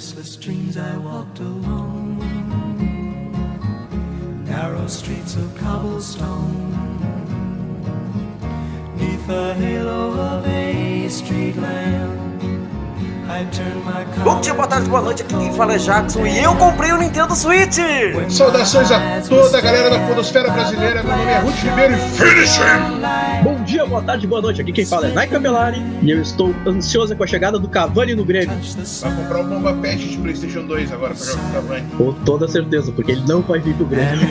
restless dreams I walked alone. Narrow streets of cobblestone. Neath the halo of a street lamp. Bom dia, boa tarde, boa noite, aqui quem fala é Jackson e eu comprei o Nintendo Switch! Saudações a toda a galera da podosfera brasileira, meu nome é Ruth Ribeiro e Finish him! Bom dia, boa tarde, boa noite, aqui quem fala é Nike Capelari e eu estou ansioso com a chegada do Cavani no Grêmio. Vai comprar o Bomba Pet de Playstation 2 agora pra jogar com o Cavani. Com toda certeza, porque ele não vai vir pro Grêmio.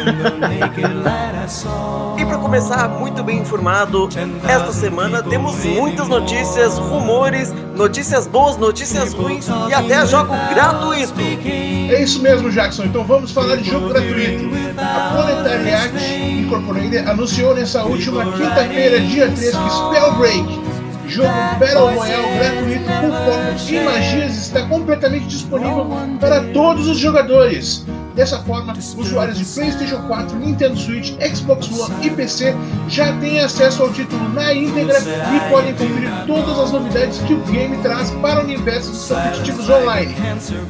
e para começar muito bem informado, esta semana temos muitas notícias, rumores, notícias boas, notícias ruins e até jogo gratuito. É isso mesmo, Jackson. Então vamos falar de jogo gratuito. A Planetary Act Incorporated anunciou nessa última quinta-feira, dia 3, que Spellbreak, jogo Battle Royale gratuito com foco e magias, está completamente disponível para todos os jogadores. Dessa forma, usuários de PlayStation 4, Nintendo Switch, Xbox One e PC já têm acesso ao título na íntegra e podem conferir todas as novidades que o game traz para o universo dos competitivos online.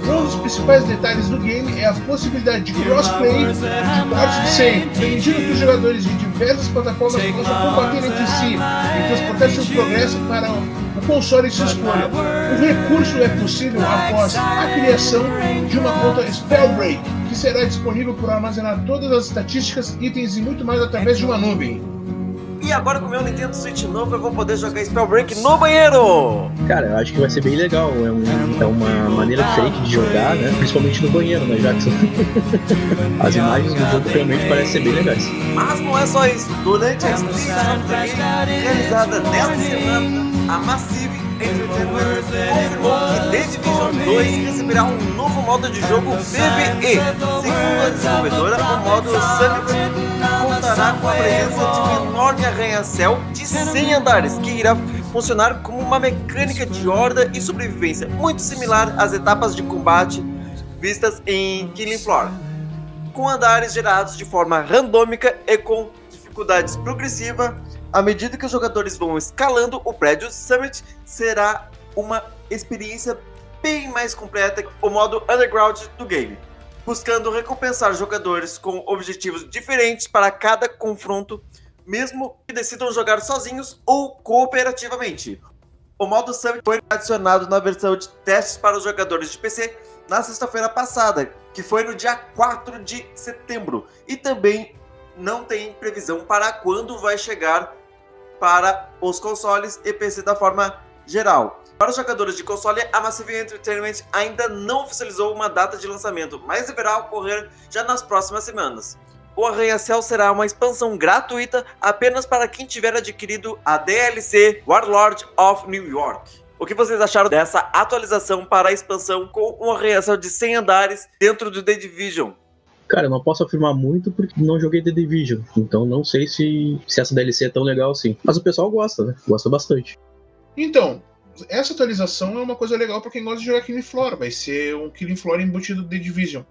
Um dos principais detalhes do game é a possibilidade de crossplay de porte de save, permitindo que os jogadores de diversas plataformas possam combater entre si e transportar seu progresso para o console de sua escolha. O recurso é possível após a criação de uma conta Spellbreak, que será disponível para armazenar todas as estatísticas, itens e muito mais através de uma nuvem. E agora com o meu Nintendo Switch novo eu vou poder jogar Spellbreak no banheiro! Cara, eu acho que vai ser bem legal. É, um, é uma maneira diferente de jogar, né? Principalmente no banheiro, né, Jackson? As imagens do jogo realmente parecem ser bem legais. Mas não é só isso. Durante a explicação realizada nesta semana, a Massive Que The Division 2 receberá um novo modo de jogo PvE. Segundo a desenvolvedora, o modo Summit contará com a presença de um enorme arranha-céu de 100 andares, que irá funcionar como uma mecânica de horda e sobrevivência, muito similar às etapas de combate vistas em Killing Floor, com andares gerados de forma randômica e com dificuldades progressiva. À medida que os jogadores vão escalando o prédio Summit, será uma experiência bem mais completa que o modo Underground do game buscando recompensar jogadores com objetivos diferentes para cada confronto, mesmo que decidam jogar sozinhos ou cooperativamente. O modo Summit foi adicionado na versão de testes para os jogadores de PC na sexta-feira passada, que foi no dia 4 de setembro, e também não tem previsão para quando vai chegar para os consoles e PC da forma geral. Para os jogadores de console, a Massive Entertainment ainda não oficializou uma data de lançamento, mas deverá ocorrer já nas próximas semanas. O Arranha-Céu será uma expansão gratuita apenas para quem tiver adquirido a DLC Warlord of New York. O que vocês acharam dessa atualização para a expansão com um arranha-céu de 100 andares dentro do The Division? Cara, eu não posso afirmar muito porque não joguei The Division, então não sei se, se essa DLC é tão legal assim. Mas o pessoal gosta, né? Gosta bastante. Então, essa atualização é uma coisa legal para quem gosta de jogar Killing Floor. Vai ser um Killing Floor embutido de Division.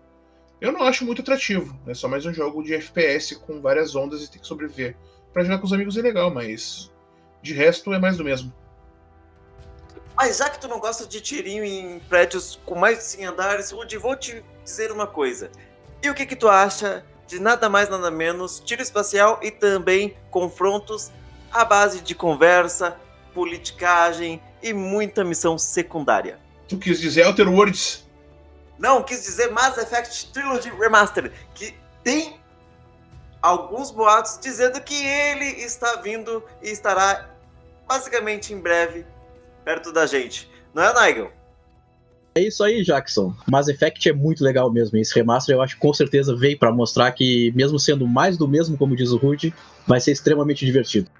Eu não acho muito atrativo. É só mais um jogo de FPS com várias ondas e tem que sobreviver. Para jogar com os amigos é legal, mas de resto é mais do mesmo. Mas já que tu não gosta de tirinho em prédios com mais de 100 andares, Woody, vou te dizer uma coisa. E o que que tu acha de nada mais nada menos tiro espacial e também confrontos à base de conversa, politicagem e muita missão secundária. Tu quis dizer Outer Worlds? Não, quis dizer Mass Effect Trilogy Remastered, que tem alguns boatos dizendo que ele está vindo e estará basicamente em breve perto da gente. Não é, Nigel? É isso aí, Jackson. Mass Effect é muito legal mesmo. Esse remaster eu acho que com certeza veio para mostrar que, mesmo sendo mais do mesmo, como diz o Rude, vai ser extremamente divertido.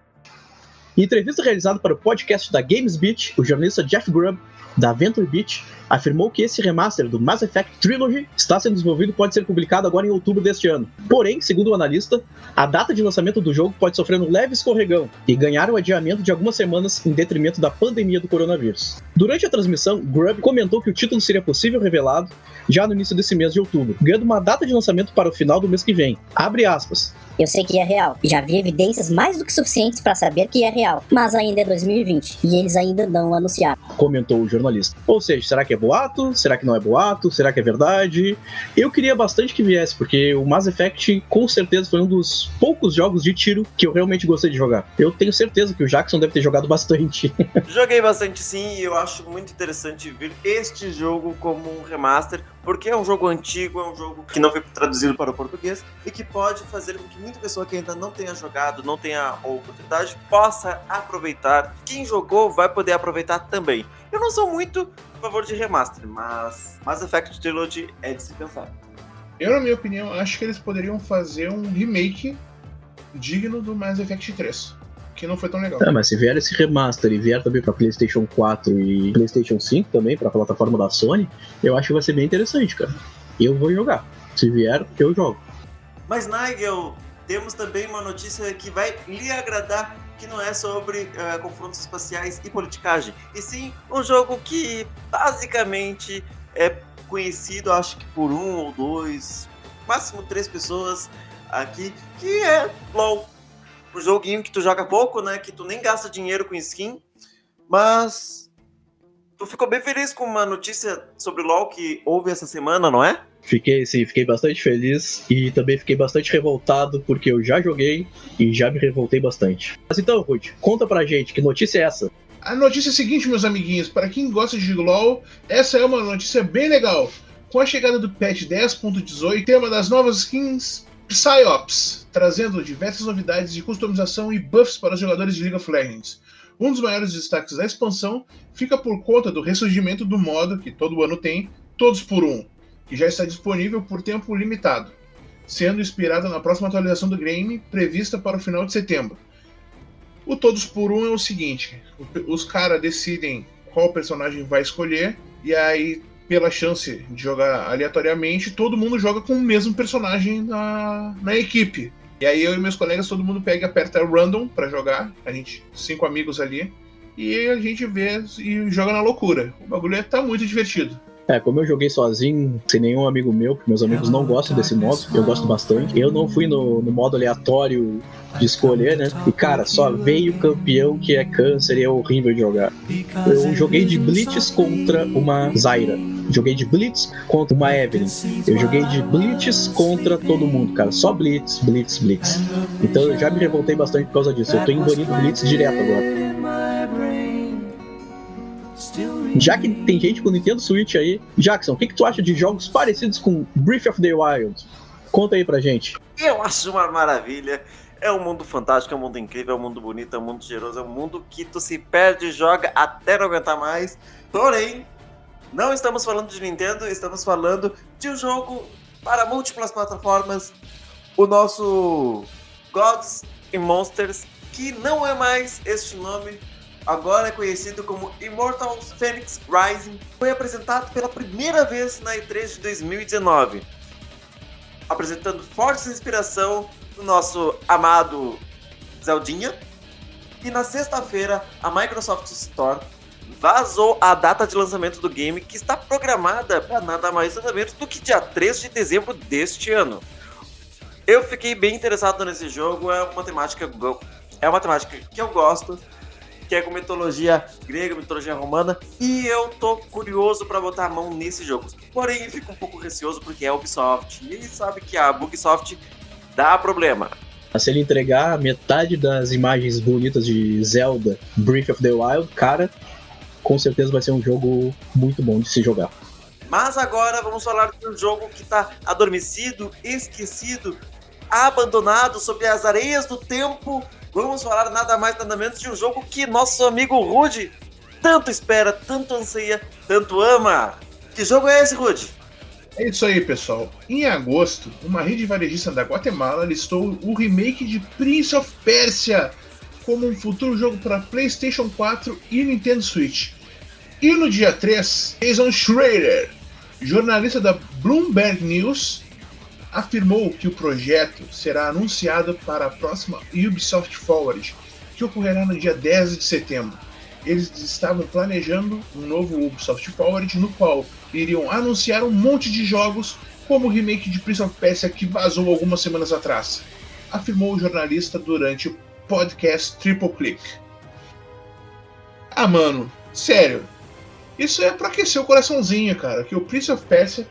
Em entrevista realizada para o podcast da Games Beat, o jornalista Jeff Grubb, da Venture Beat, afirmou que esse remaster do Mass Effect Trilogy está sendo desenvolvido e pode ser publicado agora em outubro deste ano. Porém, segundo o analista, a data de lançamento do jogo pode sofrer um leve escorregão e ganhar um adiamento de algumas semanas em detrimento da pandemia do coronavírus. Durante a transmissão, Grubb comentou que o título seria possível revelado já no início desse mês de outubro, ganhando uma data de lançamento para o final do mês que vem. Abre aspas. Eu sei que é real. Já vi evidências mais do que suficientes para saber que é real. Mas ainda é 2020 e eles ainda não anunciaram. Comentou o jornalista. Ou seja, será que é boato? Será que não é boato? Será que é verdade? Eu queria bastante que viesse, porque o Mass Effect com certeza foi um dos poucos jogos de tiro que eu realmente gostei de jogar. Eu tenho certeza que o Jackson deve ter jogado bastante. Joguei bastante sim e eu acho muito interessante ver este jogo como um remaster, porque é um jogo antigo, é um jogo que não foi traduzido para o português e que pode fazer com que muita pessoa que ainda não tenha jogado, não tenha oportunidade, possa aproveitar. Quem jogou vai poder aproveitar também. Eu não sou muito a favor de remaster, mas Mass Effect Trilogy é de se pensar. Eu, na minha opinião, acho que eles poderiam fazer um remake digno do Mass Effect 3, que não foi tão legal. É, mas se vier esse remaster e vier também para PlayStation 4 e PlayStation 5 também, para a plataforma da Sony, eu acho que vai ser bem interessante, cara. Eu vou jogar. Se vier, eu jogo. Mas, Nigel, temos também uma notícia que vai lhe agradar, que não é sobre uh, confrontos espaciais e politicagem, e sim um jogo que basicamente é conhecido, acho que por um ou dois, máximo três pessoas aqui, que é LOL. Um joguinho que tu joga pouco, né? Que tu nem gasta dinheiro com skin, mas tu ficou bem feliz com uma notícia sobre LOL que houve essa semana, não é? Fiquei, sim, fiquei bastante feliz e também fiquei bastante revoltado porque eu já joguei e já me revoltei bastante. Mas então, Ruth, conta pra gente que notícia é essa? A notícia é a seguinte, meus amiguinhos, para quem gosta de LoL, essa é uma notícia bem legal. Com a chegada do patch 10.18, tema das novas skins Psyops, trazendo diversas novidades de customização e buffs para os jogadores de League of Legends. Um dos maiores destaques da expansão fica por conta do ressurgimento do modo que todo ano tem, Todos por Um, que já está disponível por tempo limitado, sendo inspirado na próxima atualização do game prevista para o final de setembro. O Todos por Um é o seguinte: os caras decidem qual personagem vai escolher, e aí, pela chance de jogar aleatoriamente, todo mundo joga com o mesmo personagem na, na equipe. E aí eu e meus colegas, todo mundo pega e aperta random para jogar, a gente, cinco amigos ali, e a gente vê e joga na loucura. O bagulho tá muito divertido. É, como eu joguei sozinho, sem nenhum amigo meu, porque meus amigos não gostam desse modo, eu gosto bastante. Eu não fui no, no modo aleatório de escolher, né? E cara, só veio campeão que é câncer e é horrível de jogar. Eu joguei de Blitz contra uma Zyra. Joguei de Blitz contra uma Evelyn. Eu joguei de Blitz contra todo mundo, cara. Só Blitz, Blitz, Blitz. Então eu já me revoltei bastante por causa disso. Eu tô invadindo Blitz direto agora. Já que tem gente com Nintendo Switch aí, Jackson, o que, que tu acha de jogos parecidos com Breath of the Wild? Conta aí pra gente. Eu acho uma maravilha. É um mundo fantástico, é um mundo incrível, é um mundo bonito, é um mundo cheiroso, é um mundo que tu se perde e joga até não aguentar mais. Porém, não estamos falando de Nintendo, estamos falando de um jogo para múltiplas plataformas. O nosso Gods and Monsters, que não é mais este nome, agora é conhecido como Immortal Phoenix Rising, foi apresentado pela primeira vez na E3 de 2019, apresentando forte inspiração do nosso amado Zeldinha. E na sexta-feira, a Microsoft Store vazou a data de lançamento do game que está programada para nada mais nada menos do que dia 3 de dezembro deste ano. Eu fiquei bem interessado nesse jogo, é uma temática é uma temática que eu gosto que é com mitologia grega, mitologia romana, e eu tô curioso para botar a mão nesse jogo. Porém, fico um pouco receoso porque é Ubisoft, e sabe que a Ubisoft dá problema. Se ele entregar metade das imagens bonitas de Zelda Breath of the Wild, cara, com certeza vai ser um jogo muito bom de se jogar. Mas agora vamos falar de um jogo que está adormecido, esquecido, abandonado sobre as areias do tempo vamos falar nada mais nada menos de um jogo que nosso amigo Rude tanto espera, tanto anseia, tanto ama. Que jogo é esse, Rude? É isso aí, pessoal. Em agosto, uma rede varejista da Guatemala listou o remake de Prince of Persia como um futuro jogo para PlayStation 4 e Nintendo Switch. E no dia 3, Jason Schrader, jornalista da Bloomberg News, afirmou que o projeto será anunciado para a próxima Ubisoft Forward, que ocorrerá no dia 10 de setembro. eles estavam planejando um novo Ubisoft Forward no qual iriam anunciar um monte de jogos, como o remake de Prince of Persia que vazou algumas semanas atrás, afirmou o jornalista durante o podcast Triple Click. Ah, mano, sério. Isso é pra aquecer o coraçãozinho, cara. Que o Prince of Persia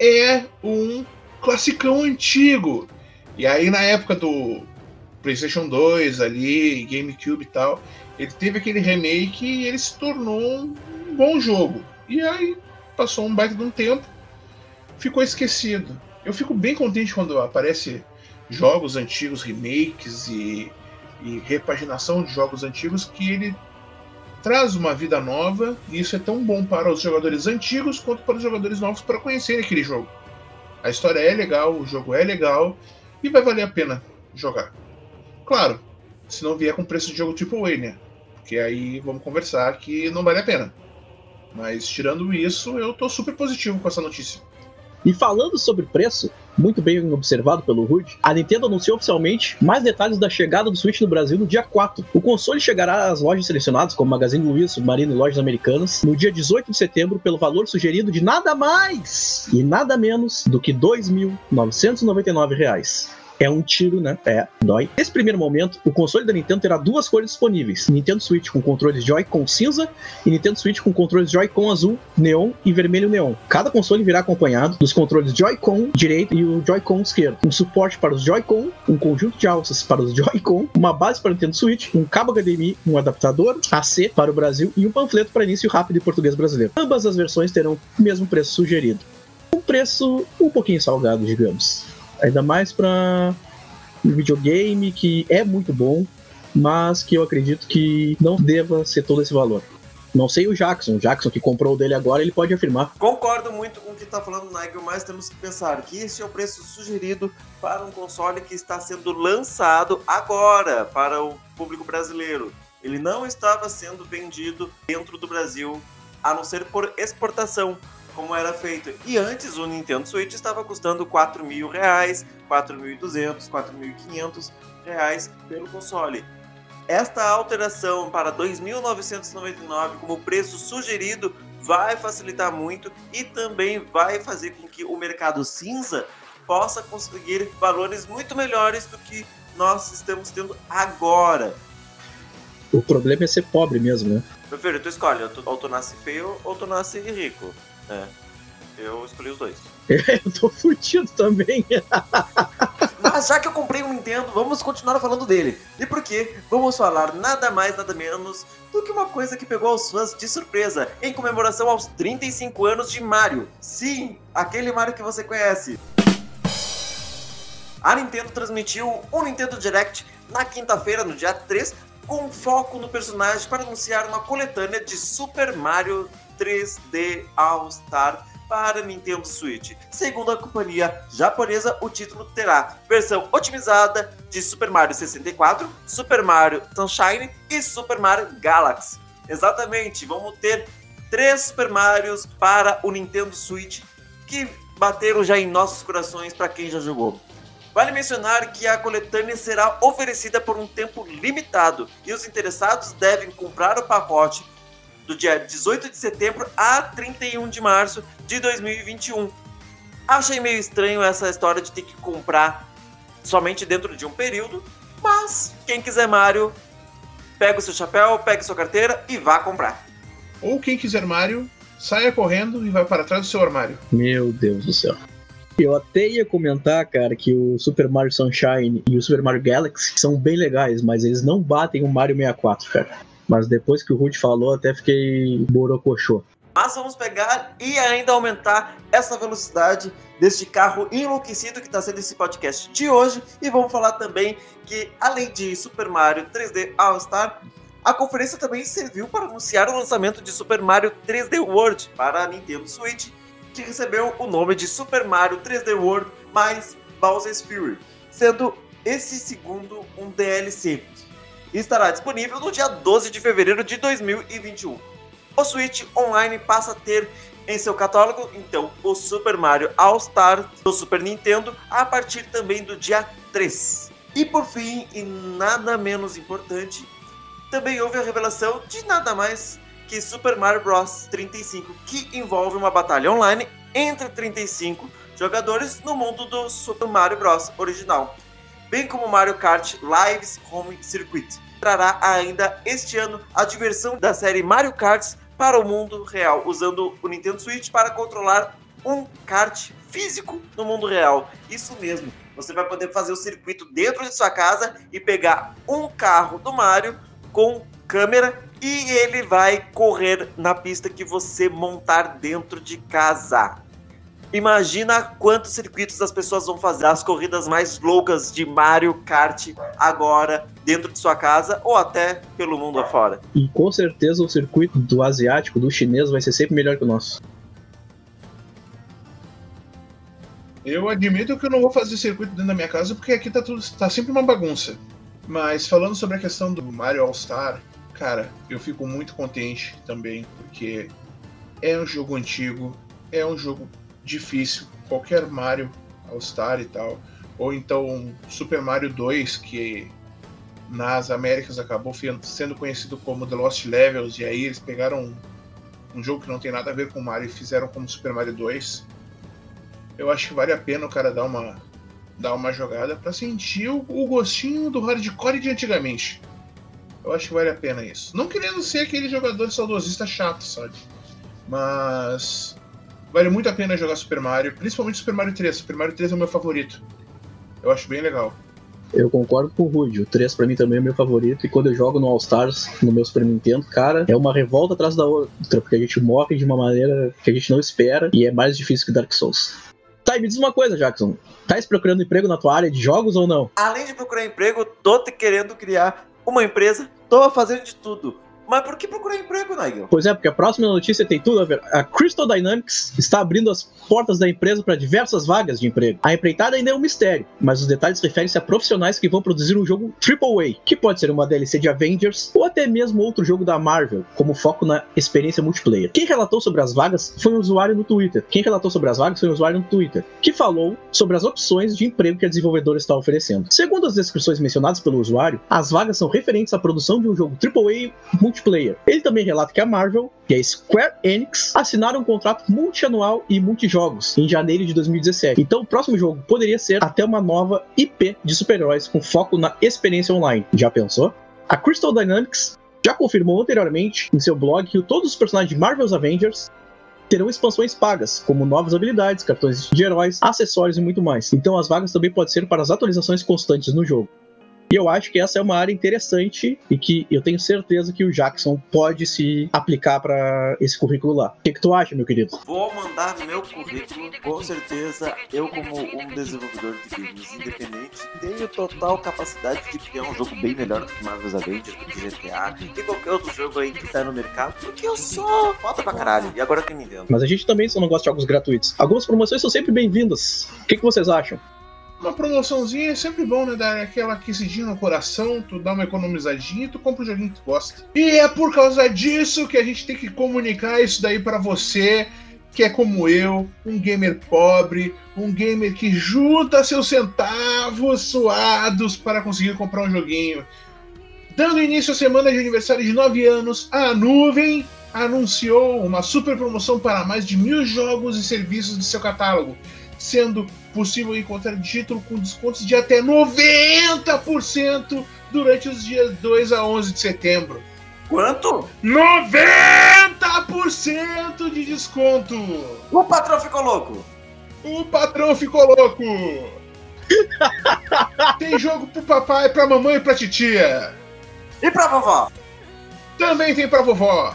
é um classicão antigo. E aí, na época do PlayStation 2 ali, GameCube e tal, ele teve aquele remake e ele se tornou um bom jogo. E aí, passou um baita de um tempo, ficou esquecido. Eu fico bem contente quando aparece jogos antigos, remakes e, e repaginação de jogos antigos que ele traz uma vida nova e isso é tão bom para os jogadores antigos quanto para os jogadores novos para conhecerem aquele jogo. A história é legal, o jogo é legal e vai valer a pena jogar. Claro, se não vier com preço de jogo tipo A, né? Porque aí vamos conversar que não vale a pena. Mas tirando isso, eu tô super positivo com essa notícia. E falando sobre preço, muito bem observado pelo Rude, a Nintendo anunciou oficialmente mais detalhes da chegada do Switch no Brasil no dia 4. O console chegará às lojas selecionadas, como Magazine Luiza, Submarino e lojas americanas, no dia 18 de setembro, pelo valor sugerido de nada mais e nada menos do que R$ 2.999 é um tiro, né? É, dói. Nesse primeiro momento, o console da Nintendo terá duas cores disponíveis: Nintendo Switch com controles Joy-Con cinza e Nintendo Switch com controles Joy-Con azul, neon e vermelho neon. Cada console virá acompanhado dos controles Joy-Con direito e o Joy-Con esquerdo, um suporte para os Joy-Con, um conjunto de alças para os Joy-Con, uma base para o Nintendo Switch, um cabo HDMI, um adaptador AC para o Brasil e um panfleto para início rápido em português brasileiro. Ambas as versões terão o mesmo preço sugerido. Um preço um pouquinho salgado, digamos. Ainda mais para um videogame que é muito bom, mas que eu acredito que não deva ser todo esse valor. Não sei o Jackson. O Jackson que comprou o dele agora, ele pode afirmar. Concordo muito com o que está falando o Nigel, mas temos que pensar que esse é o preço sugerido para um console que está sendo lançado agora para o público brasileiro. Ele não estava sendo vendido dentro do Brasil, a não ser por exportação como era feito. E antes o Nintendo Switch estava custando 4 mil reais, 4.200, 4.500 reais pelo console. Esta alteração para 2.999 como preço sugerido vai facilitar muito e também vai fazer com que o mercado cinza possa conseguir valores muito melhores do que nós estamos tendo agora. O problema é ser pobre mesmo, né? Meu filho, tu escolhe, ou tu nasce feio ou tu nasce rico. É. Eu escolhi os dois. eu tô fudido também. Mas já que eu comprei um Nintendo, vamos continuar falando dele. E por quê? Vamos falar nada mais, nada menos do que uma coisa que pegou os fãs de surpresa em comemoração aos 35 anos de Mario. Sim, aquele Mario que você conhece. A Nintendo transmitiu um Nintendo Direct na quinta-feira, no dia 3, com foco no personagem para anunciar uma coletânea de Super Mario 3D All-Star para Nintendo Switch. Segundo a companhia japonesa, o título terá versão otimizada de Super Mario 64, Super Mario Sunshine e Super Mario Galaxy. Exatamente, vamos ter três Super Marios para o Nintendo Switch que bateram já em nossos corações para quem já jogou. Vale mencionar que a coletânea será oferecida por um tempo limitado e os interessados devem comprar o pacote do dia 18 de setembro a 31 de março de 2021. Achei meio estranho essa história de ter que comprar somente dentro de um período, mas quem quiser Mario, pega o seu chapéu, pega sua carteira e vá comprar. Ou quem quiser Mario, saia correndo e vai para trás do seu armário. Meu Deus do céu. Eu até ia comentar, cara, que o Super Mario Sunshine e o Super Mario Galaxy são bem legais, mas eles não batem o Mario 64, cara. Mas depois que o Ruth falou, até fiquei borocochô. Mas vamos pegar e ainda aumentar essa velocidade deste carro enlouquecido que está sendo esse podcast de hoje. E vamos falar também que, além de Super Mario 3D All-Star, a conferência também serviu para anunciar o lançamento de Super Mario 3D World para a Nintendo Switch que recebeu o nome de Super Mario 3D World mais Bowser's Fury, sendo esse segundo um DLC. Estará disponível no dia 12 de fevereiro de 2021. O Switch Online passa a ter em seu catálogo, então, o Super Mario All-Star do Super Nintendo a partir também do dia 3. E por fim, e nada menos importante, também houve a revelação de nada mais que Super Mario Bros 35, que envolve uma batalha online entre 35 jogadores no mundo do Super Mario Bros original, bem como Mario Kart Lives Home Circuit. Trará ainda este ano a diversão da série Mario Kart para o mundo real, usando o Nintendo Switch para controlar um kart físico no mundo real. Isso mesmo. Você vai poder fazer o circuito dentro de sua casa e pegar um carro do Mario com câmera e ele vai correr na pista que você montar dentro de casa. Imagina quantos circuitos as pessoas vão fazer as corridas mais loucas de Mario Kart agora dentro de sua casa ou até pelo mundo afora. E com certeza o circuito do asiático, do chinês, vai ser sempre melhor que o nosso. Eu admito que eu não vou fazer circuito dentro da minha casa porque aqui tá, tudo, tá sempre uma bagunça. Mas falando sobre a questão do Mario All-Star, cara, eu fico muito contente também, porque é um jogo antigo, é um jogo difícil. Qualquer Mario All-Star e tal. Ou então Super Mario 2, que nas Américas acabou sendo conhecido como The Lost Levels, e aí eles pegaram um, um jogo que não tem nada a ver com Mario e fizeram como Super Mario 2 eu acho que vale a pena o cara dar uma, dar uma jogada para sentir o, o, gostinho do hardcore de antigamente. Eu acho que vale a pena isso. Não querendo ser aquele jogador saudosista chato, sabe? Mas vale muito a pena jogar Super Mario, principalmente Super Mario 3. Super Mario 3 é o meu favorito. Eu acho bem legal. Eu concordo com o Rude. O 3 pra mim também é meu favorito. E quando eu jogo no All Stars, no meu Super Nintendo, cara, é uma revolta atrás da outra. Porque a gente morre de uma maneira que a gente não espera. E é mais difícil que Dark Souls. Tá, e me diz uma coisa, Jackson. Tá procurando emprego na tua área de jogos ou não? Além de procurar emprego, tô te querendo criar uma empresa, tô fazendo de tudo. Mas por que procurar emprego, Nigel? Pois é, porque a próxima notícia tem tudo a ver. A Crystal Dynamics está abrindo as portas da empresa para diversas vagas de emprego. A empreitada ainda é um mistério, mas os detalhes referem-se a profissionais que vão produzir um jogo AAA, que pode ser uma DLC de Avengers ou até mesmo outro jogo da Marvel, como foco na experiência multiplayer. Quem relatou sobre as vagas foi um usuário no Twitter. Quem relatou sobre as vagas foi um usuário no Twitter, que falou sobre as opções de emprego que a desenvolvedora está oferecendo. Segundo as descrições mencionadas pelo usuário, as vagas são referentes à produção de um jogo AAA multiplayer. Ele também relata que a Marvel e a Square Enix assinaram um contrato multianual e multijogos em janeiro de 2017. Então o próximo jogo poderia ser até uma nova IP de super-heróis com foco na experiência online. Já pensou? A Crystal Dynamics já confirmou anteriormente em seu blog que todos os personagens de Marvel's Avengers terão expansões pagas, como novas habilidades, cartões de heróis, acessórios e muito mais. Então as vagas também podem ser para as atualizações constantes no jogo. E eu acho que essa é uma área interessante e que eu tenho certeza que o Jackson pode se aplicar para esse currículo lá. O que, que, tu acha, meu querido? Vou mandar meu currículo, com certeza. Eu, como um desenvolvedor de games independente, tenho total capacidade de criar um jogo bem melhor do que Marvel's Avengers, do que GTA e qualquer outro jogo aí que tá no mercado, porque eu sou foda pra caralho. E agora que Nintendo. Mas a gente também só não gosta de jogos gratuitos. Algumas promoções são sempre bem-vindas. O que, que vocês acham? Uma promoçãozinha é sempre bom, né? Dar aquela aquecidinha no coração, tu dá uma economizadinha e tu compra um joguinho que tu gosta. E é por causa disso que a gente tem que comunicar isso daí para você, que é como eu, um gamer pobre, um gamer que junta seus centavos suados para conseguir comprar um joguinho. Dando início à semana de aniversário de 9 anos, a Nuvem anunciou uma super promoção para mais de mil jogos e serviços de seu catálogo, sendo possível encontrar título com descontos de até 90% durante os dias 2 a 11 de setembro. Quanto? 90% de desconto! O patrão ficou louco! O patrão ficou louco! Tem jogo pro papai, pra mamãe e pra titia! E pra vovó? Também tem pra vovó!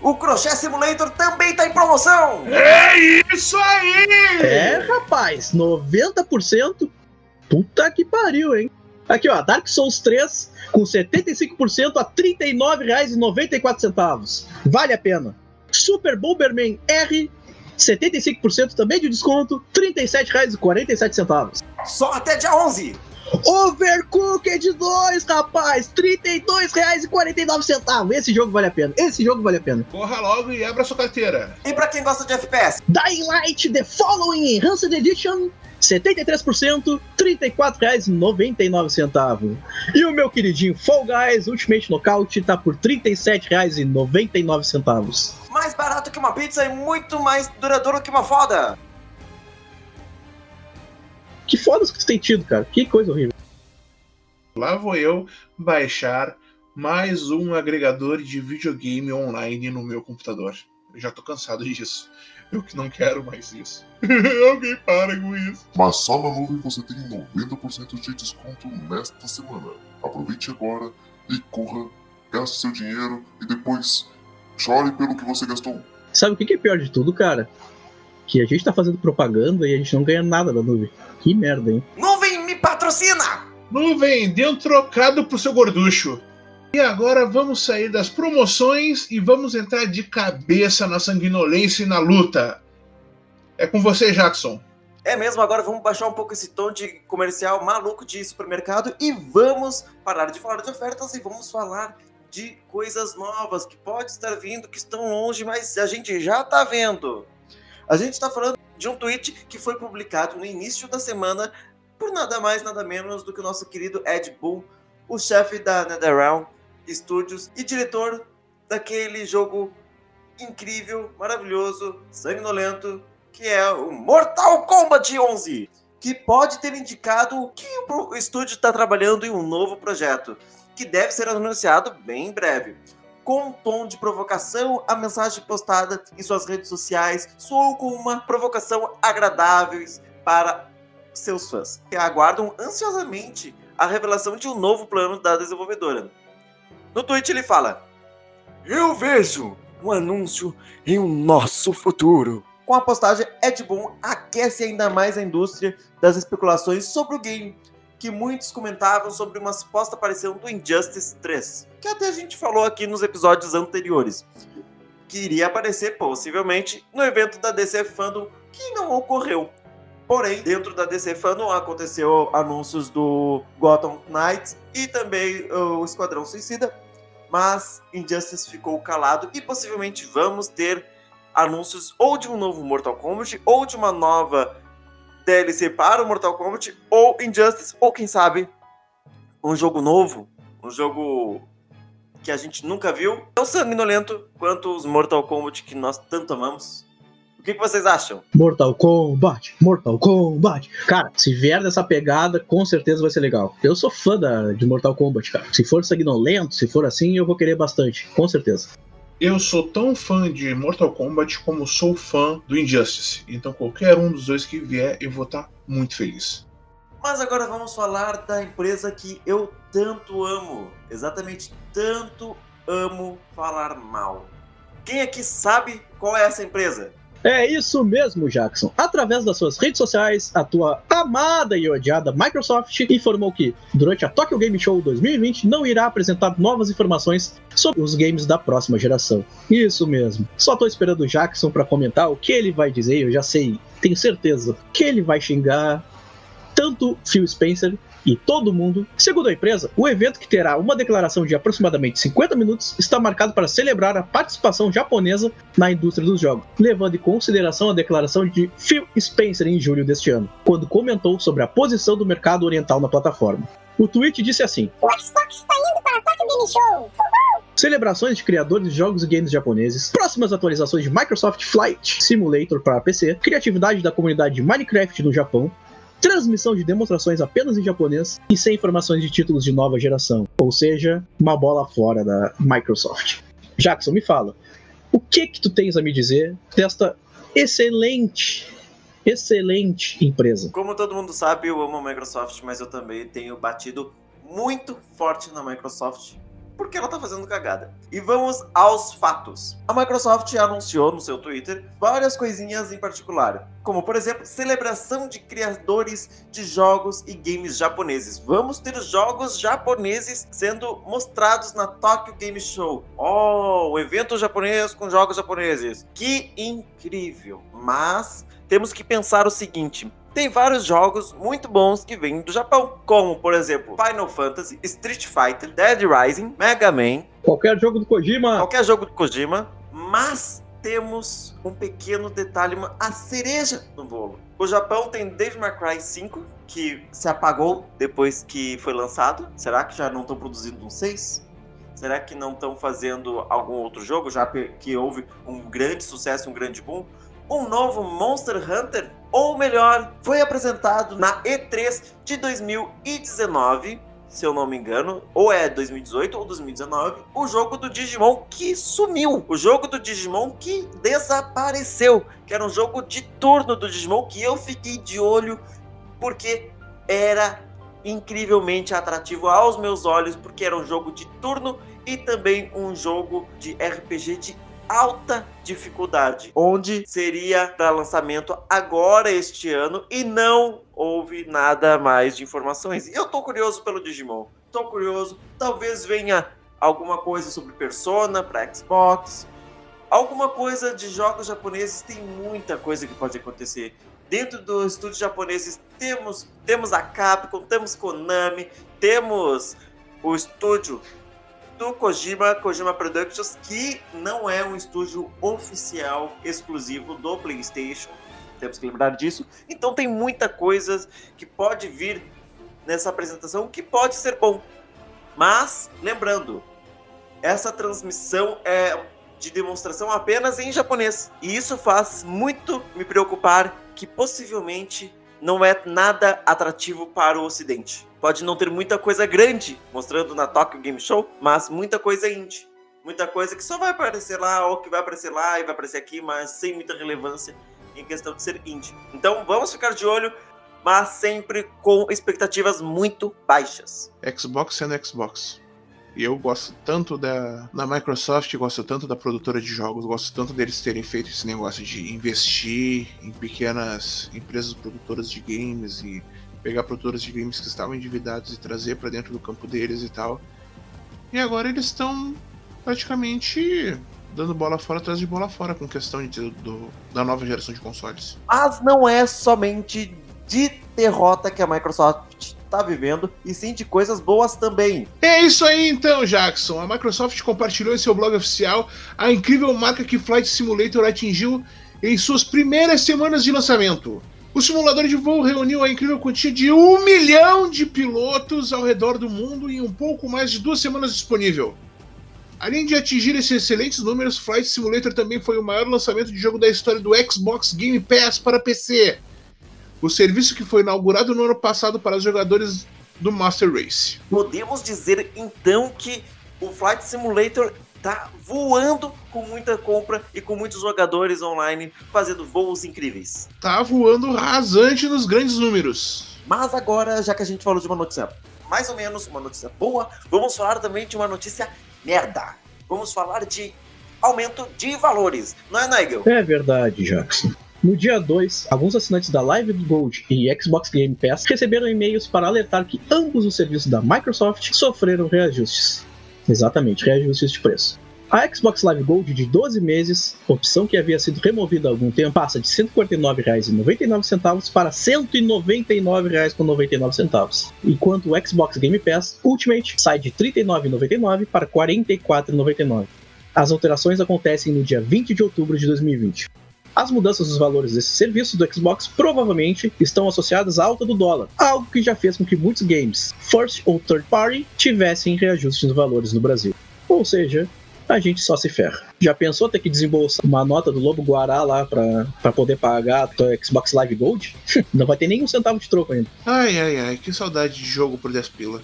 O Crochê Simulator também tá em promoção! É isso aí! É, rapaz, 90%? Puta que pariu, hein? Aqui, ó, Dark Souls 3 com 75% a R$ 39,94. Vale a pena. Super Bomberman R, 75% também de desconto, R$ 37,47. Só até dia 11! Overcooked 2, rapaz! R$ 32,49. Esse jogo vale a pena. Esse jogo vale a pena. Corra logo e abra sua carteira. E pra quem gosta de FPS? Dying Light The Following Enhanced Edition 73%, R$ 34,99. E o meu queridinho Fall Guys Ultimate Knockout tá por R$ 37,99. Mais barato que uma pizza e muito mais duradouro que uma foda. Que fodas que tu tem tido, cara. Que coisa horrível. Lá vou eu baixar mais um agregador de videogame online no meu computador. Eu já tô cansado disso. Eu que não quero mais isso. Alguém para com isso. Mas só na nuvem você tem 90% de desconto nesta semana. Aproveite agora e corra, gaste seu dinheiro e depois chore pelo que você gastou. Sabe o que que é pior de tudo, cara? Que a gente tá fazendo propaganda e a gente não ganha nada da nuvem. Que merda, hein? Nuvem me patrocina! Nuvem, dê um trocado pro seu gorducho. E agora vamos sair das promoções e vamos entrar de cabeça na sanguinolência e na luta. É com você, Jackson. É mesmo, agora vamos baixar um pouco esse tom de comercial maluco de supermercado e vamos parar de falar de ofertas e vamos falar de coisas novas que pode estar vindo, que estão longe, mas a gente já tá vendo. A gente está falando de um tweet que foi publicado no início da semana por nada mais, nada menos do que o nosso querido Ed Boon, o chefe da NetherRealm Studios e diretor daquele jogo incrível, maravilhoso, sanguinolento, que é o Mortal Kombat 11, que pode ter indicado que o estúdio está trabalhando em um novo projeto, que deve ser anunciado bem em breve. Com um tom de provocação, a mensagem postada em suas redes sociais soou com uma provocação agradável para seus fãs, que aguardam ansiosamente a revelação de um novo plano da desenvolvedora. No tweet ele fala: Eu vejo um anúncio em um nosso futuro. Com a postagem, Ed Boon aquece ainda mais a indústria das especulações sobre o game, que muitos comentavam sobre uma suposta aparição do Injustice 3, que até a gente falou aqui nos episódios anteriores, que iria aparecer possivelmente no evento da DC Fandom, que não ocorreu. Porém, dentro da DC Fandom aconteceu anúncios do Gotham Knights e também o Esquadrão Suicida, mas Injustice ficou calado e possivelmente vamos ter anúncios ou de um novo Mortal Kombat ou de uma nova DLC para o Mortal Kombat ou Injustice ou quem sabe um jogo novo, um jogo que a gente nunca viu, tão sanguinolento quanto os Mortal Kombat que nós tanto amamos. O que, que vocês acham? Mortal Kombat, Mortal Kombat. Cara, se vier dessa pegada, com certeza vai ser legal. Eu sou fã da, de Mortal Kombat, cara. Se for sanguinolento, se for assim, eu vou querer bastante, com certeza. Eu sou tão fã de Mortal Kombat como sou fã do Injustice. Então qualquer um dos dois que vier, eu vou estar muito feliz. Mas agora vamos falar da empresa que eu tanto amo. Exatamente tanto amo falar mal. Quem aqui sabe qual é essa empresa? É isso mesmo, Jackson. Através das suas redes sociais, a tua amada e odiada Microsoft informou que, durante a Tokyo Game Show 2020, não irá apresentar novas informações sobre os games da próxima geração. Isso mesmo. Só tô esperando o Jackson para comentar o que ele vai dizer, eu já sei, tenho certeza que ele vai xingar tanto Phil Spencer e todo mundo. Segundo a empresa, o evento que terá uma declaração de aproximadamente 50 minutos está marcado para celebrar a participação japonesa na indústria dos jogos, levando em consideração a declaração de Phil Spencer em julho deste ano, quando comentou sobre a posição do mercado oriental na plataforma. O tweet disse assim: O Xbox está indo para a Tokyo Game Show! Celebrações de criadores de jogos e games japoneses, próximas atualizações de Microsoft Flight Simulator para PC, criatividade da comunidade de Minecraft no Japão, transmissão de demonstrações apenas em japonês e sem informações de títulos de nova geração, ou seja, uma bola fora da Microsoft. Jackson, me fala, o que que tu tens a me dizer desta excelente, excelente empresa? Como todo mundo sabe, eu amo a Microsoft, mas eu também tenho batido muito forte na Microsoft porque ela tá fazendo cagada. E vamos aos fatos. A Microsoft anunciou no seu Twitter várias coisinhas em particular, como por exemplo, celebração de criadores de jogos e games japoneses. Vamos ter jogos japoneses sendo mostrados na Tokyo Game Show. Oh, o evento japonês com jogos japoneses. Que incrível! Mas temos que pensar o seguinte: tem vários jogos muito bons que vêm do Japão, como por exemplo Final Fantasy, Street Fighter, Dead Rising, Mega Man, Qualquer jogo do Kojima. qualquer jogo do Kojima, mas temos um pequeno detalhe, uma, a cereja no bolo. O Japão tem Devil May Cry 5, que se apagou depois que foi lançado. Será que já não estão produzindo um 6? Será que não estão fazendo algum outro jogo, já que houve um grande sucesso, um grande boom? Um novo Monster Hunter? Ou melhor, foi apresentado na E3 de 2019 se eu não me engano, ou é 2018 ou 2019, o jogo do Digimon que sumiu. O jogo do Digimon que desapareceu. Que era um jogo de turno do Digimon que eu fiquei de olho porque era incrivelmente atrativo aos meus olhos, porque era um jogo de turno e também um jogo de RPG de alta dificuldade, onde seria para lançamento agora este ano e não houve nada mais de informações. Eu tô curioso pelo Digimon. Tô curioso, talvez venha alguma coisa sobre Persona para Xbox, alguma coisa de jogos japoneses, tem muita coisa que pode acontecer. Dentro dos estúdios japoneses temos temos a Capcom, temos Konami, temos o estúdio do Kojima, Kojima Productions, que não é um estúdio oficial exclusivo do PlayStation. Temos que lembrar disso. Então tem muita coisa que pode vir nessa apresentação que pode ser bom. Mas, lembrando, essa transmissão é de demonstração apenas em japonês. E isso faz muito me preocupar que possivelmente não é nada atrativo para o ocidente. Pode não ter muita coisa grande mostrando na Tokyo Game Show, mas muita coisa indie. Muita coisa que só vai aparecer lá, ou que vai aparecer lá e vai aparecer aqui, mas sem muita relevância em questão de ser indie. Então vamos ficar de olho, mas sempre com expectativas muito baixas. Xbox sendo Xbox. Eu gosto tanto da, da Microsoft, gosto tanto da produtora de jogos, gosto tanto deles terem feito esse negócio de investir em pequenas empresas produtoras de games e pegar produtoras de games que estavam endividados e trazer para dentro do campo deles e tal. E agora eles estão praticamente dando bola fora atrás de bola fora com questão de, do, da nova geração de consoles. Mas não é somente de derrota que a Microsoft está vivendo e sim de coisas boas também. É isso aí então, Jackson. A Microsoft compartilhou em seu blog oficial a incrível marca que Flight Simulator atingiu em suas primeiras semanas de lançamento. O simulador de voo reuniu a incrível quantia de um milhão de pilotos ao redor do mundo em um pouco mais de duas semanas disponível. Além de atingir esses excelentes números, Flight Simulator também foi o maior lançamento de jogo da história do Xbox Game Pass para PC o serviço que foi inaugurado no ano passado para os jogadores do Master Race. Podemos dizer então que o Flight Simulator tá voando com muita compra e com muitos jogadores online fazendo voos incríveis. Tá voando rasante nos grandes números. Mas agora, já que a gente falou de uma notícia mais ou menos uma notícia boa, vamos falar também de uma notícia merda. Vamos falar de aumento de valores, não é, Nigel? É verdade, Jackson. No dia 2, alguns assinantes da Live Gold e Xbox Game Pass receberam e-mails para alertar que ambos os serviços da Microsoft sofreram reajustes. Exatamente, reajustes de preço. A Xbox Live Gold de 12 meses, opção que havia sido removida há algum tempo, passa de R$ 149,99 para R$ 199,99. Enquanto o Xbox Game Pass Ultimate sai de R$ 39,99 para R$ 44,99. As alterações acontecem no dia 20 de outubro de 2020. As mudanças dos valores desses serviços do Xbox provavelmente estão associadas à alta do dólar, algo que já fez com que muitos games, first ou third party, tivessem reajustes nos valores no Brasil. Ou seja, a gente só se ferra. Já pensou ter que desembolsar uma nota do Lobo Guará lá pra, pra poder pagar a tua Xbox Live Gold? Não vai ter nenhum centavo de troco ainda. Ai, ai, ai, que saudade de jogo por 10 pila.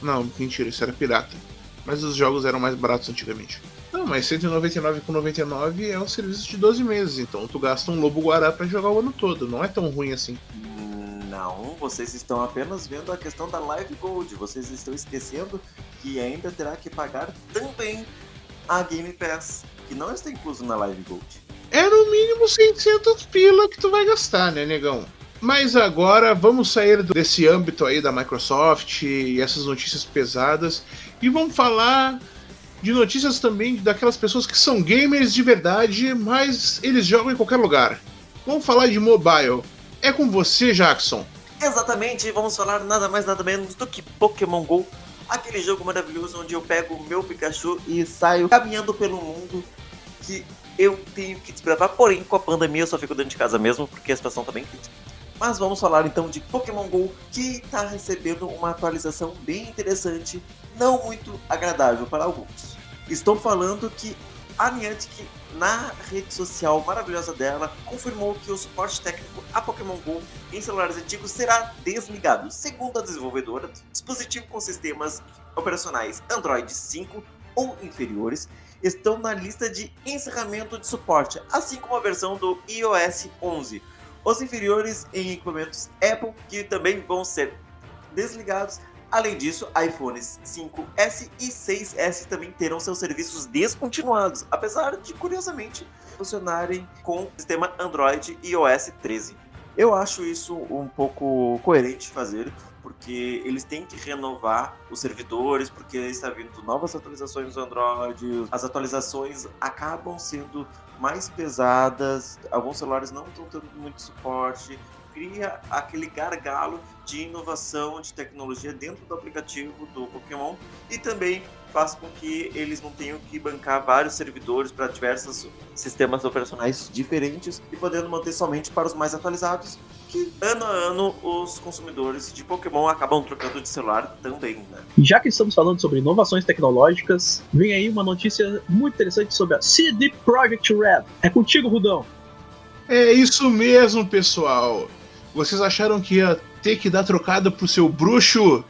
Não, mentira, isso era pirata. Mas os jogos eram mais baratos antigamente. Mas 199,99 é um serviço de 12 meses, então tu gasta um lobo guará para jogar o ano todo, não é tão ruim assim. Não, vocês estão apenas vendo a questão da Live Gold, vocês estão esquecendo que ainda terá que pagar também a Game Pass, que não está incluso na Live Gold. É no mínimo 600 pila que tu vai gastar, né, negão? Mas agora vamos sair desse âmbito aí da Microsoft e essas notícias pesadas e vamos falar de notícias também daquelas pessoas que são gamers de verdade, mas eles jogam em qualquer lugar. Vamos falar de mobile. É com você, Jackson. Exatamente, vamos falar nada mais nada menos do que Pokémon GO, aquele jogo maravilhoso onde eu pego o meu Pikachu e saio caminhando pelo mundo que eu tenho que desbravar. Porém, com a pandemia eu só fico dentro de casa mesmo, porque a situação tá bem crítica. Mas vamos falar então de Pokémon GO, que está recebendo uma atualização bem interessante, não muito agradável para alguns. Estou falando que a Niantic, na rede social maravilhosa dela, confirmou que o suporte técnico a Pokémon GO em celulares antigos será desligado. Segundo a desenvolvedora, dispositivo com sistemas operacionais Android 5 ou inferiores estão na lista de encerramento de suporte, assim como a versão do iOS 11. Os inferiores em equipamentos Apple, que também vão ser desligados. Além disso, iPhones 5S e 6S também terão seus serviços descontinuados, apesar de, curiosamente, funcionarem com o sistema Android e iOS 13. Eu acho isso um pouco coerente fazer, porque eles têm que renovar os servidores, porque está vindo novas atualizações do Android, as atualizações acabam sendo mais pesadas, alguns celulares não estão tendo muito suporte, cria aquele gargalo de inovação, de tecnologia dentro do aplicativo do Pokémon e também faz com que eles não tenham que bancar vários servidores para diversos sistemas operacionais diferentes e podendo manter somente para os mais atualizados, que ano a ano os consumidores de Pokémon acabam trocando de celular também, né? Já que estamos falando sobre inovações tecnológicas, vem aí uma notícia muito interessante sobre a CD Projekt Red. É contigo, Rudão. É isso mesmo, pessoal. Vocês acharam que ia ter que dar trocada pro seu bruxo?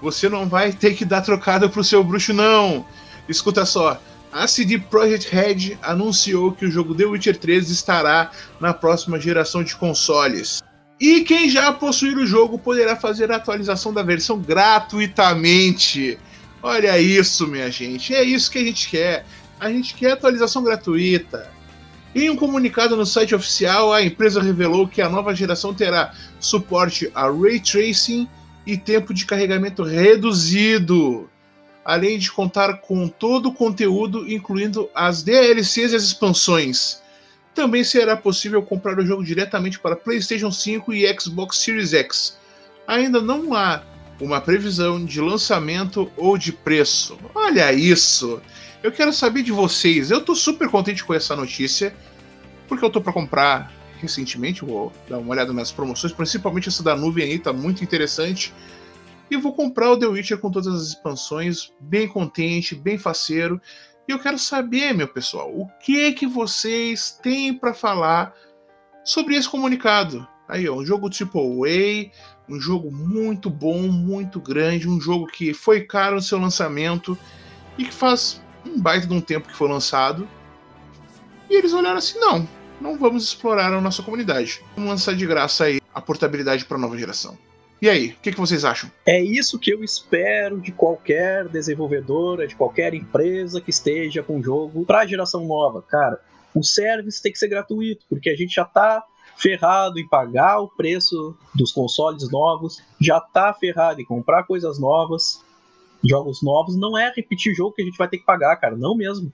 Você não vai ter que dar trocada pro seu bruxo, não. Escuta só. A CD Projekt Red anunciou que o jogo The Witcher 3 estará na próxima geração de consoles. E quem já possuir o jogo poderá fazer a atualização da versão gratuitamente. Olha isso, minha gente. É isso que a gente quer. A gente quer atualização gratuita. Em um comunicado no site oficial, a empresa revelou que a nova geração terá suporte a ray tracing e tempo de carregamento reduzido, além de contar com todo o conteúdo, incluindo as DLCs e as expansões. Também será possível comprar o jogo diretamente para PlayStation 5 e Xbox Series X. Ainda não há uma previsão de lançamento ou de preço. Olha isso! Eu quero saber de vocês. Eu tô super contente com essa notícia, porque eu tô para comprar recentemente, vou dar uma olhada nas promoções, principalmente essa da nuvem aí, tá muito interessante. E vou comprar o The Witcher com todas as expansões, bem contente, bem faceiro. E eu quero saber, meu pessoal, o que que vocês têm para falar sobre esse comunicado? Aí, ó, um jogo AAA, um jogo muito bom, muito grande, um jogo que foi caro no seu lançamento e que faz um baita de um tempo que foi lançado. E eles olharam assim: não, não vamos explorar a nossa comunidade. Vamos lançar de graça aí a portabilidade para a nova geração. E aí, o que, que, vocês acham? É isso que eu espero de qualquer desenvolvedora, de qualquer empresa que esteja com jogo para a geração nova. Cara, o service tem que ser gratuito, porque a gente já tá ferrado em pagar o preço dos consoles novos, já tá ferrado em comprar coisas novas jogos novos, não é repetir jogo que a gente vai ter que pagar, cara, não mesmo.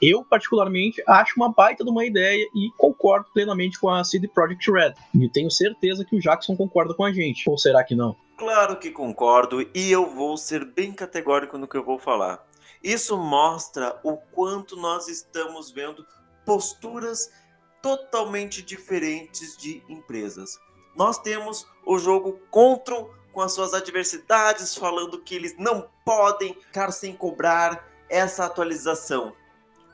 Eu, particularmente, acho uma baita de uma ideia e concordo plenamente com a CD Projekt Red. E tenho certeza que o Jackson concorda com a gente. Ou será que não? Claro que concordo e eu vou ser bem categórico no que eu vou falar. Isso mostra o quanto nós estamos vendo posturas totalmente diferentes de empresas. Nós temos o jogo Control com as suas adversidades, falando que eles não podem ficar sem cobrar essa atualização,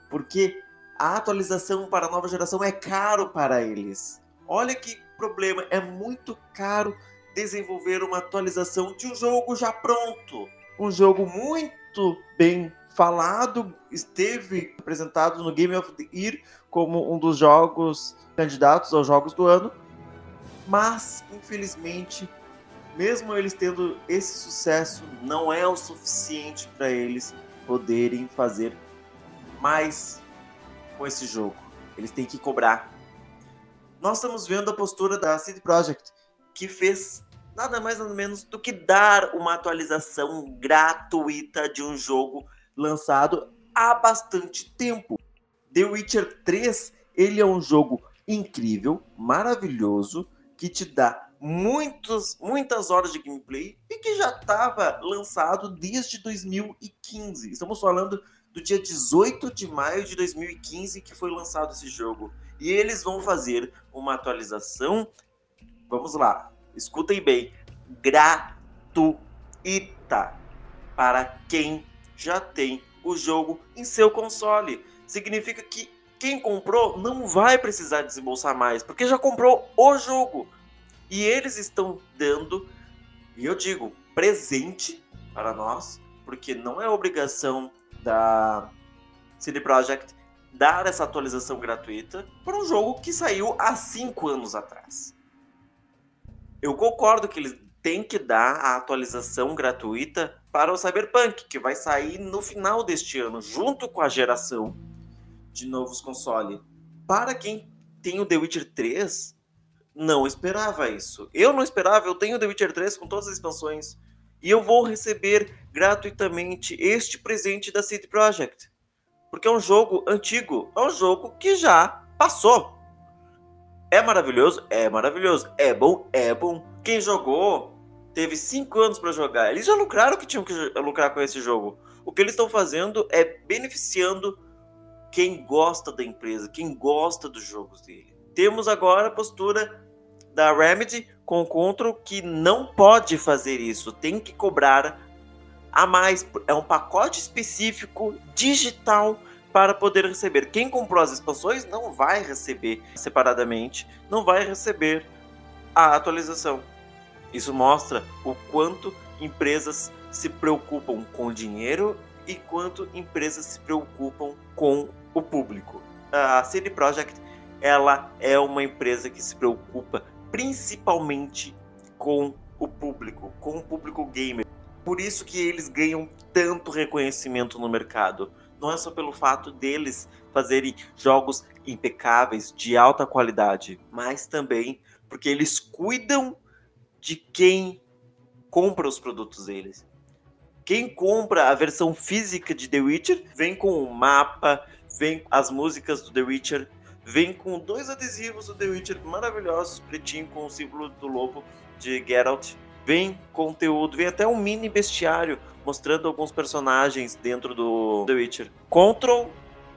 porque a atualização para a nova geração é caro para eles. Olha que problema, é muito caro desenvolver uma atualização de um jogo já pronto. Um jogo muito bem falado, esteve apresentado no Game of the Year como um dos jogos candidatos aos jogos do ano, mas infelizmente mesmo eles tendo esse sucesso, não é o suficiente para eles poderem fazer mais com esse jogo. Eles têm que cobrar. Nós estamos vendo a postura da CD Projekt, que fez nada mais nada menos do que dar uma atualização gratuita de um jogo lançado há bastante tempo. The Witcher 3, ele é um jogo incrível, maravilhoso, que te dá muitos, muitas horas de gameplay e que já estava lançado desde 2015. Estamos falando do dia 18 de maio de 2015 que foi lançado esse jogo. E eles vão fazer uma atualização. Vamos lá, escutem bem. Gratuita para quem já tem o jogo em seu console. Significa que quem comprou não vai precisar desembolsar mais, porque já comprou o jogo. E eles estão dando, e eu digo, presente para nós, porque não é obrigação da CD Projekt dar essa atualização gratuita para um jogo que saiu há cinco anos atrás. Eu concordo que eles têm que dar a atualização gratuita para o Cyberpunk, que vai sair no final deste ano, junto com a geração de novos consoles. Para quem tem o The Witcher 3, não esperava isso. Eu não esperava, eu tenho The Witcher 3 com todas as expansões. E eu vou receber gratuitamente este presente da CD Projekt. Porque é um jogo antigo, é um jogo que já passou. É maravilhoso? É maravilhoso. É bom? É bom. Quem jogou teve cinco anos para jogar. Eles já lucraram que tinham que lucrar com esse jogo. O que eles estão fazendo é beneficiando quem gosta da empresa, quem gosta dos jogos dele. Temos agora a postura da Remedy com o Control que não pode fazer isso, tem que cobrar a mais. É um pacote específico digital para poder receber. Quem comprou as expansões não vai receber separadamente, não vai receber a atualização. Isso mostra o quanto empresas se preocupam com dinheiro e quanto empresas se preocupam com o público. A CD Projekt ela é uma empresa que se preocupa principalmente com o público, com o público gamer. Por isso que eles ganham tanto reconhecimento no mercado. Não é só pelo fato deles fazerem jogos impecáveis, de alta qualidade, mas também porque eles cuidam de quem compra os produtos deles. Quem compra a versão física de The Witcher vem com o mapa, vem as músicas do The Witcher, vem com dois adesivos do The Witcher maravilhosos, pretinho com o símbolo do lobo de Geralt. Vem conteúdo, vem até um mini bestiário mostrando alguns personagens dentro do The Witcher. Control,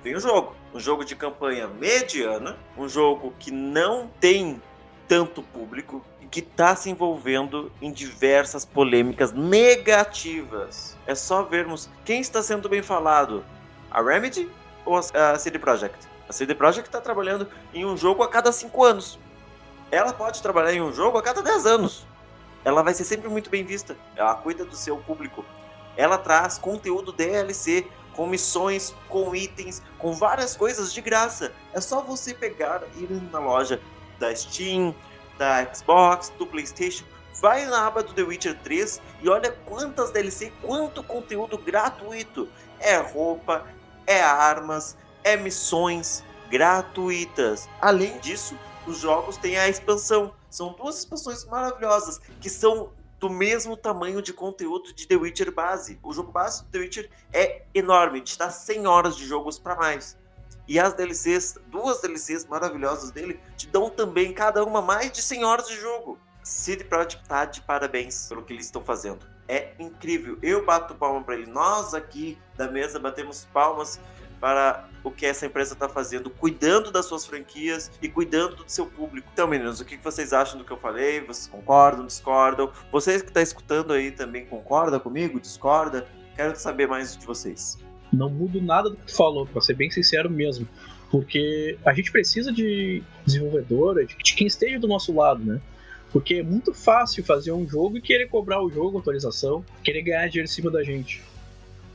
vem o jogo. Um jogo de campanha mediana, um jogo que não tem tanto público, que está se envolvendo em diversas polêmicas negativas. É só vermos quem está sendo bem falado: a Remedy ou a CD Projekt? A CD Projekt está trabalhando em um jogo a cada 5 anos. Ela pode trabalhar em um jogo a cada 10 anos. Ela vai ser sempre muito bem vista. Ela cuida do seu público. Ela traz conteúdo DLC, com missões, com itens, com várias coisas de graça. É só você pegar, ir na loja da Steam, da Xbox, do PlayStation, vai na aba do The Witcher 3 e olha quantas DLC, quanto conteúdo gratuito. É roupa, é armas, é missões gratuitas. Além disso, os jogos têm a expansão. São duas expansões maravilhosas que são do mesmo tamanho de conteúdo de The Witcher base. O jogo base do The Witcher é enorme, te dá 100 horas de jogos para mais. E as DLCs, duas DLCs maravilhosas dele, te dão também cada uma mais de 100 horas de jogo. CD Projekt tá de parabéns pelo que eles estão fazendo. É incrível. Eu bato palma para ele. Nós aqui da mesa batemos palmas para o que essa empresa está fazendo, cuidando das suas franquias e cuidando do seu público. Então, meninos, o que vocês acham do que eu falei? Vocês concordam, discordam? Vocês que estão tá escutando aí também concordam comigo, discorda? Quero saber mais de vocês. Não mudo nada do que tu falou, pra ser bem sincero mesmo. Porque a gente precisa de desenvolvedora, de quem esteja do nosso lado, né? Porque é muito fácil fazer um jogo e querer cobrar o jogo, atualização, querer ganhar dinheiro em cima da gente.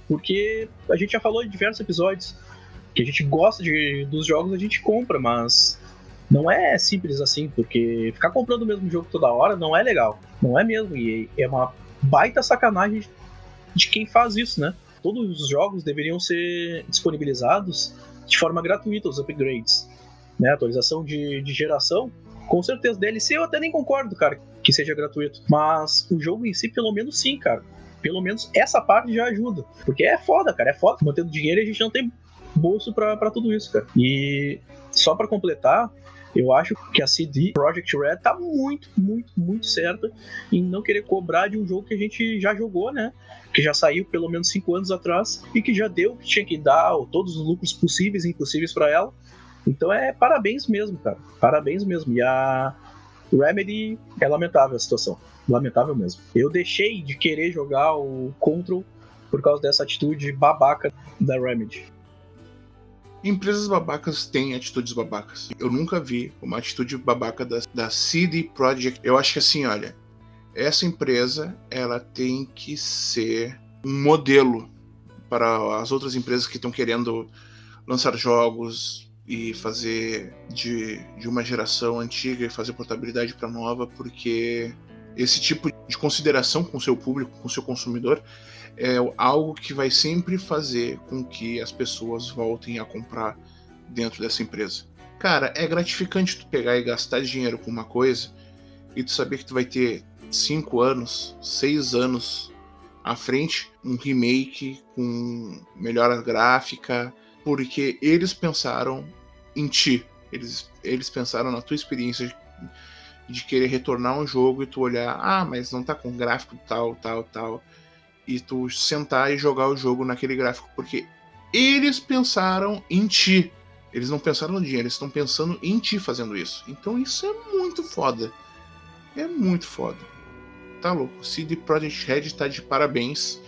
Porque a gente já falou em diversos episódios que a gente gosta de, dos jogos, a gente compra, mas não é simples assim, porque ficar comprando o mesmo jogo toda hora não é legal. Não é mesmo. E é uma baita sacanagem de quem faz isso, né? todos os jogos deveriam ser disponibilizados de forma gratuita, os upgrades. Né? Atualização de, de geração, com certeza. DLC eu até nem concordo, cara, que seja gratuito. Mas o jogo em si, pelo menos sim, cara. Pelo menos essa parte já ajuda. Porque é foda, cara. É foda. Mantendo dinheiro a gente não tem bolso para tudo isso, cara. E só para completar, Eu acho que a CD Projekt Red tá muito, muito, muito certa em não querer cobrar de um jogo que a gente já jogou, né? Que já saiu pelo menos cinco anos atrás e que já deu o que tinha que dar, todos os lucros possíveis e impossíveis para ela. Então é parabéns mesmo, cara. Parabéns mesmo. E a Remedy é lamentável a situação. Lamentável mesmo. Eu deixei de querer jogar o Control por causa dessa atitude babaca da Remedy. Empresas babacas têm atitudes babacas. Eu nunca vi uma atitude babaca da, da CD Projekt. Eu acho que assim, olha, essa empresa ela tem que ser um modelo para as outras empresas que estão querendo lançar jogos e fazer de, de uma geração antiga e fazer portabilidade para nova, porque esse tipo de consideração com seu público, com seu consumidor, é algo que vai sempre fazer com que as pessoas voltem a comprar dentro dessa empresa. Cara, é gratificante tu pegar e gastar dinheiro com uma coisa e tu saber que tu vai ter cinco anos, seis anos à frente um remake com melhora gráfica, porque eles pensaram em ti. Eles, eles pensaram na tua experiência de querer retornar um jogo e tu olhar, ah, mas não tá com gráfico tal, tal, tal e tu sentar e jogar o jogo naquele gráfico, porque eles pensaram em ti. Eles não pensaram no dinheiro, eles estão pensando em ti fazendo isso. Então isso é muito foda. É muito foda. Tá louco. CD Projekt Red tá de parabéns.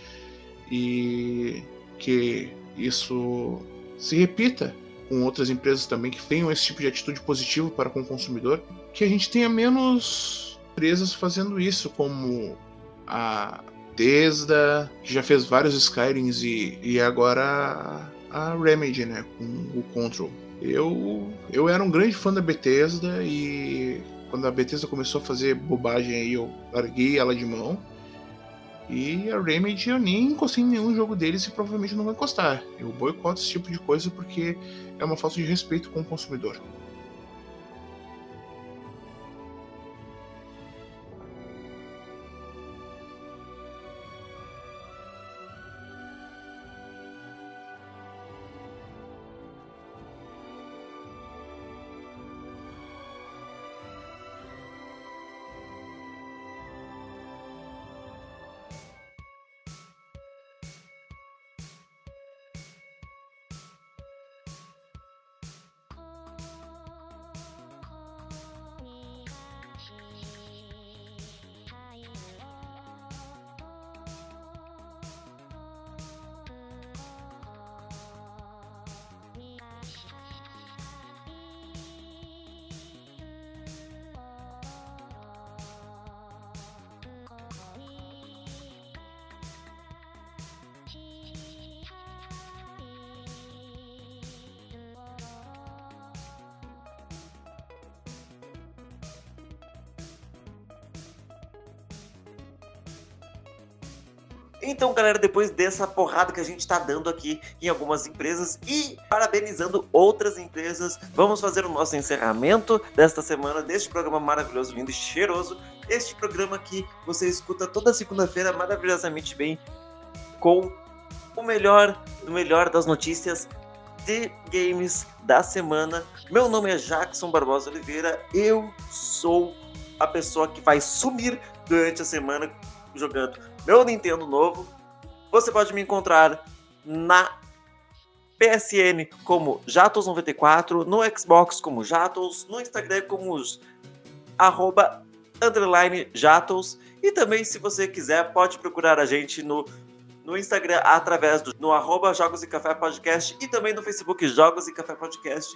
E que isso se repita com outras empresas também que tenham esse tipo de atitude positiva para com o consumidor. Que a gente tenha menos empresas fazendo isso, como a Bethesda, que já fez vários Skyrims e, e agora a, a Remedy, né, com o Control. Eu, eu era um grande fã da Bethesda e quando a Bethesda começou a fazer bobagem aí, eu larguei ela de mão. E a Remedy eu nem encostei em nenhum jogo deles e provavelmente não vou encostar. Eu boicoto esse tipo de coisa porque é uma falta de respeito com o consumidor. Então, galera, depois dessa porrada que a gente está dando aqui em algumas empresas e parabenizando outras empresas, vamos fazer o nosso encerramento desta semana deste programa maravilhoso, lindo e cheiroso. Este programa que você escuta toda segunda-feira maravilhosamente bem com o melhor, o melhor das notícias de games da semana. Meu nome é Jackson Barbosa Oliveira. Eu sou a pessoa que vai sumir durante a semana jogando meu Nintendo novo. Você pode me encontrar na PSN como Jatos94, no Xbox como Jatos, no Instagram como arroba underline Jatos. E também, se você quiser, pode procurar a gente no, no Instagram através do no arroba Jogos e Café Podcast e também no Facebook Jogos e Café Podcast.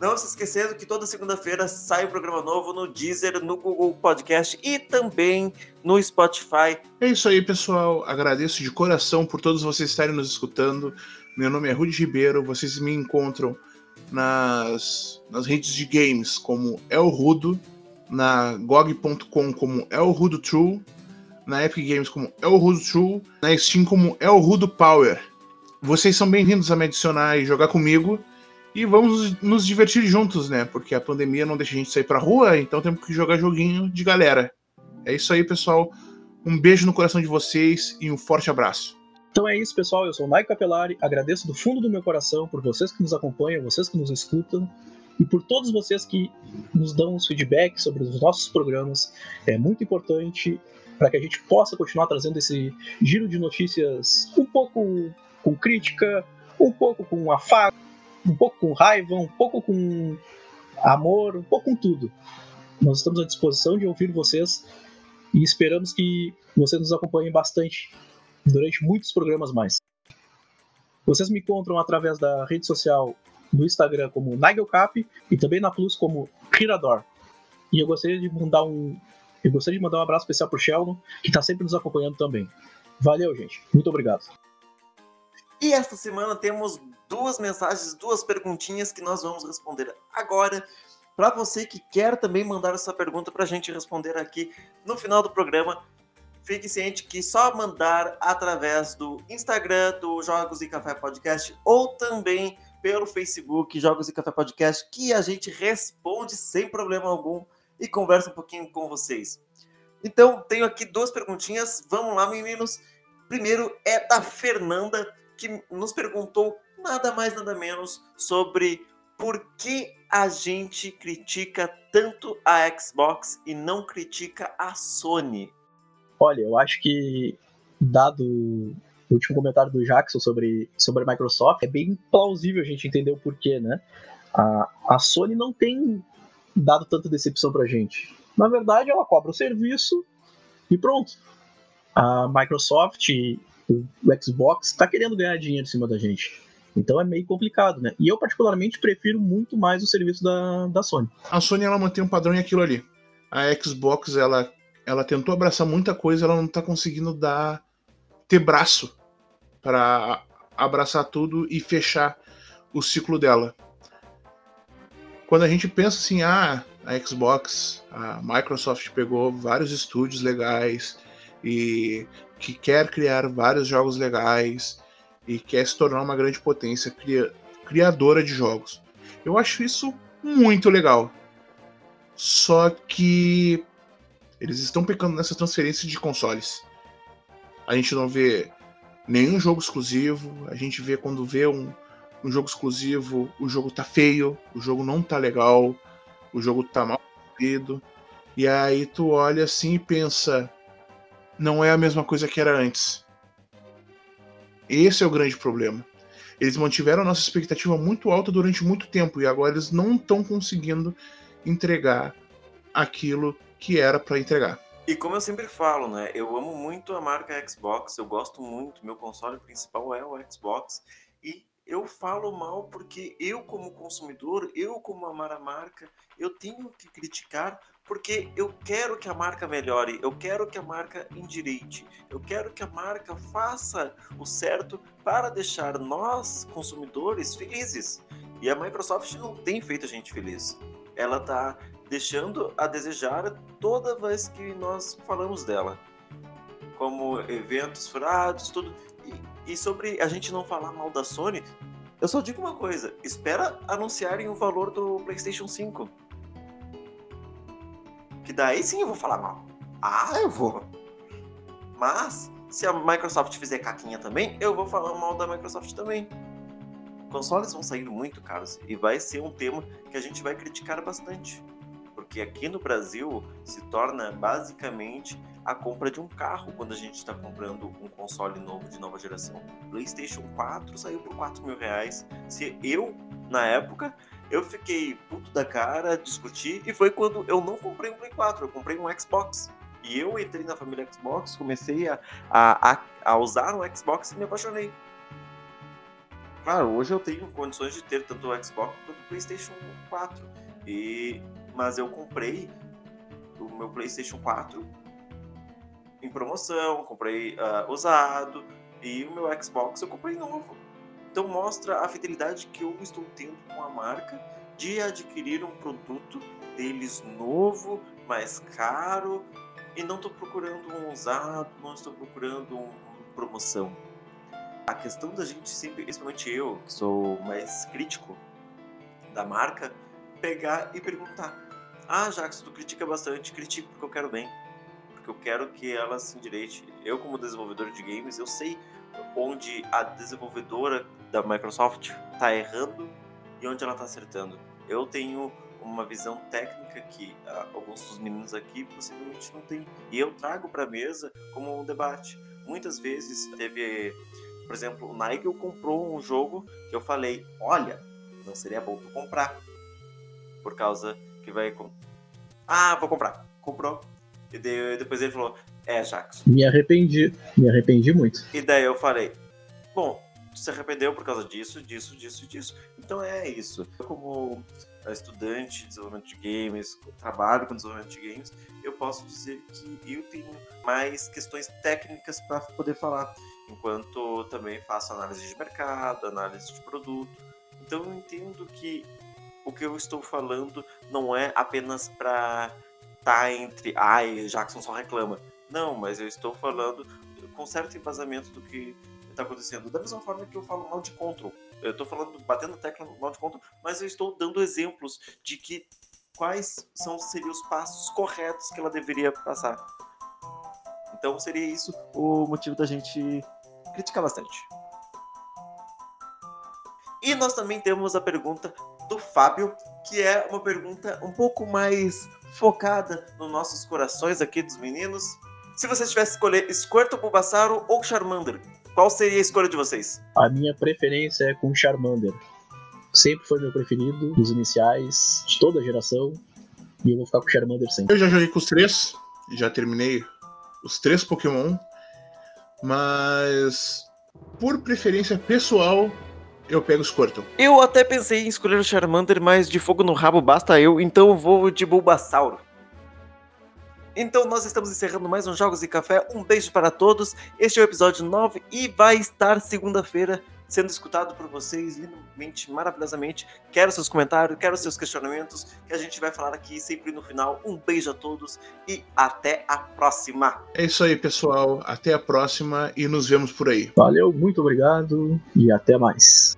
Não se esquecendo que toda segunda-feira sai um programa novo no Deezer, no Google Podcast e também no Spotify. É isso aí, pessoal. Agradeço de coração por todos vocês estarem nos escutando. Meu nome é Rudy Ribeiro. Vocês me encontram nas, nas redes de games como El Rudo, na GOG.com como El Rudo True, na Epic Games como El Rudo True, na Steam como El Rudo Power. Vocês são bem-vindos a me adicionar e jogar comigo. E vamos nos divertir juntos, né? Porque a pandemia não deixa a gente sair pra rua, então temos que jogar joguinho de galera. É isso aí, pessoal. Um beijo no coração de vocês e um forte abraço. Então é isso, pessoal. Eu sou o Nike Capelari. Agradeço do fundo do meu coração por vocês que nos acompanham, vocês que nos escutam. e por todos vocês que nos dão os feedbacks sobre os nossos programas. É muito importante para que a gente possa continuar trazendo esse giro de notícias um pouco com crítica, um pouco com afago, um pouco com raiva, um pouco com amor, um pouco com tudo. Nós estamos à disposição de ouvir vocês e esperamos que vocês nos acompanhem bastante durante muitos programas mais. Vocês me encontram através da rede social no Instagram como NigelCap e também na Plus como Kirador. E eu gostaria de mandar um eu gostaria de mandar um abraço especial pro Sheldon, que está sempre nos acompanhando também. Valeu, gente. Muito obrigado. E esta semana temos duas mensagens, duas perguntinhas que nós vamos responder agora. Para você que quer também mandar essa pergunta para a gente responder aqui no final do programa, fique ciente que só mandar através do Instagram do Jogos e Café Podcast ou também pelo Facebook Jogos e Café Podcast que a gente responde sem problema algum e conversa um pouquinho com vocês. Então, tenho aqui duas perguntinhas. Vamos lá, meninos. Primeiro é da Fernanda, que nos perguntou nada mais, nada menos sobre por que a gente critica tanto a Xbox e não critica a Sony. Olha, eu acho que, dado o último comentário do Jackson sobre, sobre a Microsoft, é bem plausível a gente entender o porquê, né? A, a Sony não tem dado tanta decepção pra gente. Na verdade, ela cobra o serviço e pronto. A Microsoft, o Xbox, está querendo ganhar dinheiro em cima da gente. Então é meio complicado, né? E eu, particularmente, prefiro muito mais o serviço da, da Sony. A Sony ela mantém um padrão e aquilo ali. A Xbox ela, ela tentou abraçar muita coisa, ela não está conseguindo dar ter braço para abraçar tudo e fechar o ciclo dela quando a gente pensa assim, ah, a Xbox, a Microsoft pegou vários estúdios legais e que quer criar vários jogos legais e quer se tornar uma grande potência cria, criadora de jogos. Eu acho isso muito legal. Só que eles estão pecando nessa transferência de consoles. A gente não vê nenhum jogo exclusivo, a gente vê quando vê um, um jogo exclusivo, o jogo tá feio, o jogo não tá legal, o jogo tá mal construído. E aí tu olha assim e pensa, não é a mesma coisa que era antes. Esse é o grande problema. Eles mantiveram a nossa expectativa muito alta durante muito tempo e agora eles não estão conseguindo entregar aquilo que era para entregar. E como eu sempre falo, né? Eu amo muito a marca Xbox, eu gosto muito, meu console principal é o Xbox e eu falo mal porque eu, como consumidor, eu, como amar a marca, eu tenho que criticar porque eu quero que a marca melhore, eu quero que a marca endireite, eu quero que a marca faça o certo para deixar nós, consumidores, felizes. E a Microsoft não tem feito a gente feliz. Ela está deixando a desejar toda vez que nós falamos dela. Como eventos furados, tudo. E sobre a gente não falar mal da Sony, eu só digo uma coisa: espera anunciarem o valor do PlayStation 5. Que daí sim eu vou falar mal. Ah, eu vou. Mas, se a Microsoft fizer caquinha também, eu vou falar mal da Microsoft também. Consoles vão sair muito caros e vai ser um tema que a gente vai criticar bastante porque aqui no Brasil se torna basicamente a compra de um carro quando a gente está comprando um console novo de nova geração. PlayStation 4 saiu por 4 mil reais. Se eu, na época, eu fiquei puto da cara, discuti, e foi quando eu não comprei um Play 4, eu comprei um Xbox. E eu entrei na família Xbox, comecei a, a, a usar um Xbox e me apaixonei. Claro, hoje eu tenho condições de ter tanto o Xbox quanto o PlayStation 4. E mas eu comprei o meu PlayStation 4 em promoção, comprei uh, usado e o meu Xbox eu comprei novo. Então mostra a fidelidade que eu estou tendo com a marca de adquirir um produto deles novo, mais caro e não estou procurando um usado, não estou procurando uma promoção. A questão da gente sempre, principalmente eu, que sou mais crítico da marca, pegar e perguntar: ah, Jackson, tu critica bastante. Critico porque eu quero bem. Porque eu quero que ela se endireite. Eu, como desenvolvedor de games, eu sei onde a desenvolvedora da Microsoft está errando e onde ela está acertando. Eu tenho uma visão técnica que ah, alguns dos meninos aqui possivelmente não têm. E eu trago para a mesa como um debate. Muitas vezes teve, por exemplo, o Nigel comprou um jogo que eu falei: olha, não seria bom tu comprar. Por causa que vai. Ah, vou comprar. Comprou. E daí, depois ele falou: é, Jackson. Me arrependi. Me arrependi muito. E daí eu falei: bom, se arrependeu por causa disso, disso, disso, disso. Então é isso. Eu, como estudante de desenvolvimento de games, trabalho com desenvolvimento de games, eu posso dizer que eu tenho mais questões técnicas para poder falar, enquanto também faço análise de mercado, análise de produto. Então eu entendo que o que eu estou falando não é apenas para estar tá entre, ai, Jackson só reclama. Não, mas eu estou falando com certo embasamento do que está acontecendo. Da mesma forma que eu falo mal de Control. Eu estou falando, batendo tecla mal de Control, mas eu estou dando exemplos de que quais são seriam os passos corretos que ela deveria passar. Então seria isso o motivo da gente criticar bastante. E nós também temos a pergunta do Fábio, que é uma pergunta um pouco mais focada nos nossos corações aqui dos meninos. Se você tivesse que escolher Squirtle, Bulbasauro ou Charmander, qual seria a escolha de vocês? A minha preferência é com Charmander. Sempre foi meu preferido, dos iniciais, de toda a geração. E eu vou ficar com Charmander sempre. Eu já joguei com os três, já terminei os três Pokémon, mas por preferência pessoal, eu pego o Squirtle. Eu até pensei em escolher o Charmander, mas de fogo no rabo basta eu, então eu vou de Bulbasauro. Então nós estamos encerrando mais um Jogos e Café. Um beijo para todos. Este é o episódio 9 e vai estar segunda-feira sendo escutado por vocês lindamente, maravilhosamente. Quero seus comentários, quero seus questionamentos, que a gente vai falar aqui sempre no final. Um beijo a todos e até a próxima. É isso aí, pessoal. Até a próxima e nos vemos por aí. Valeu, muito obrigado e até mais.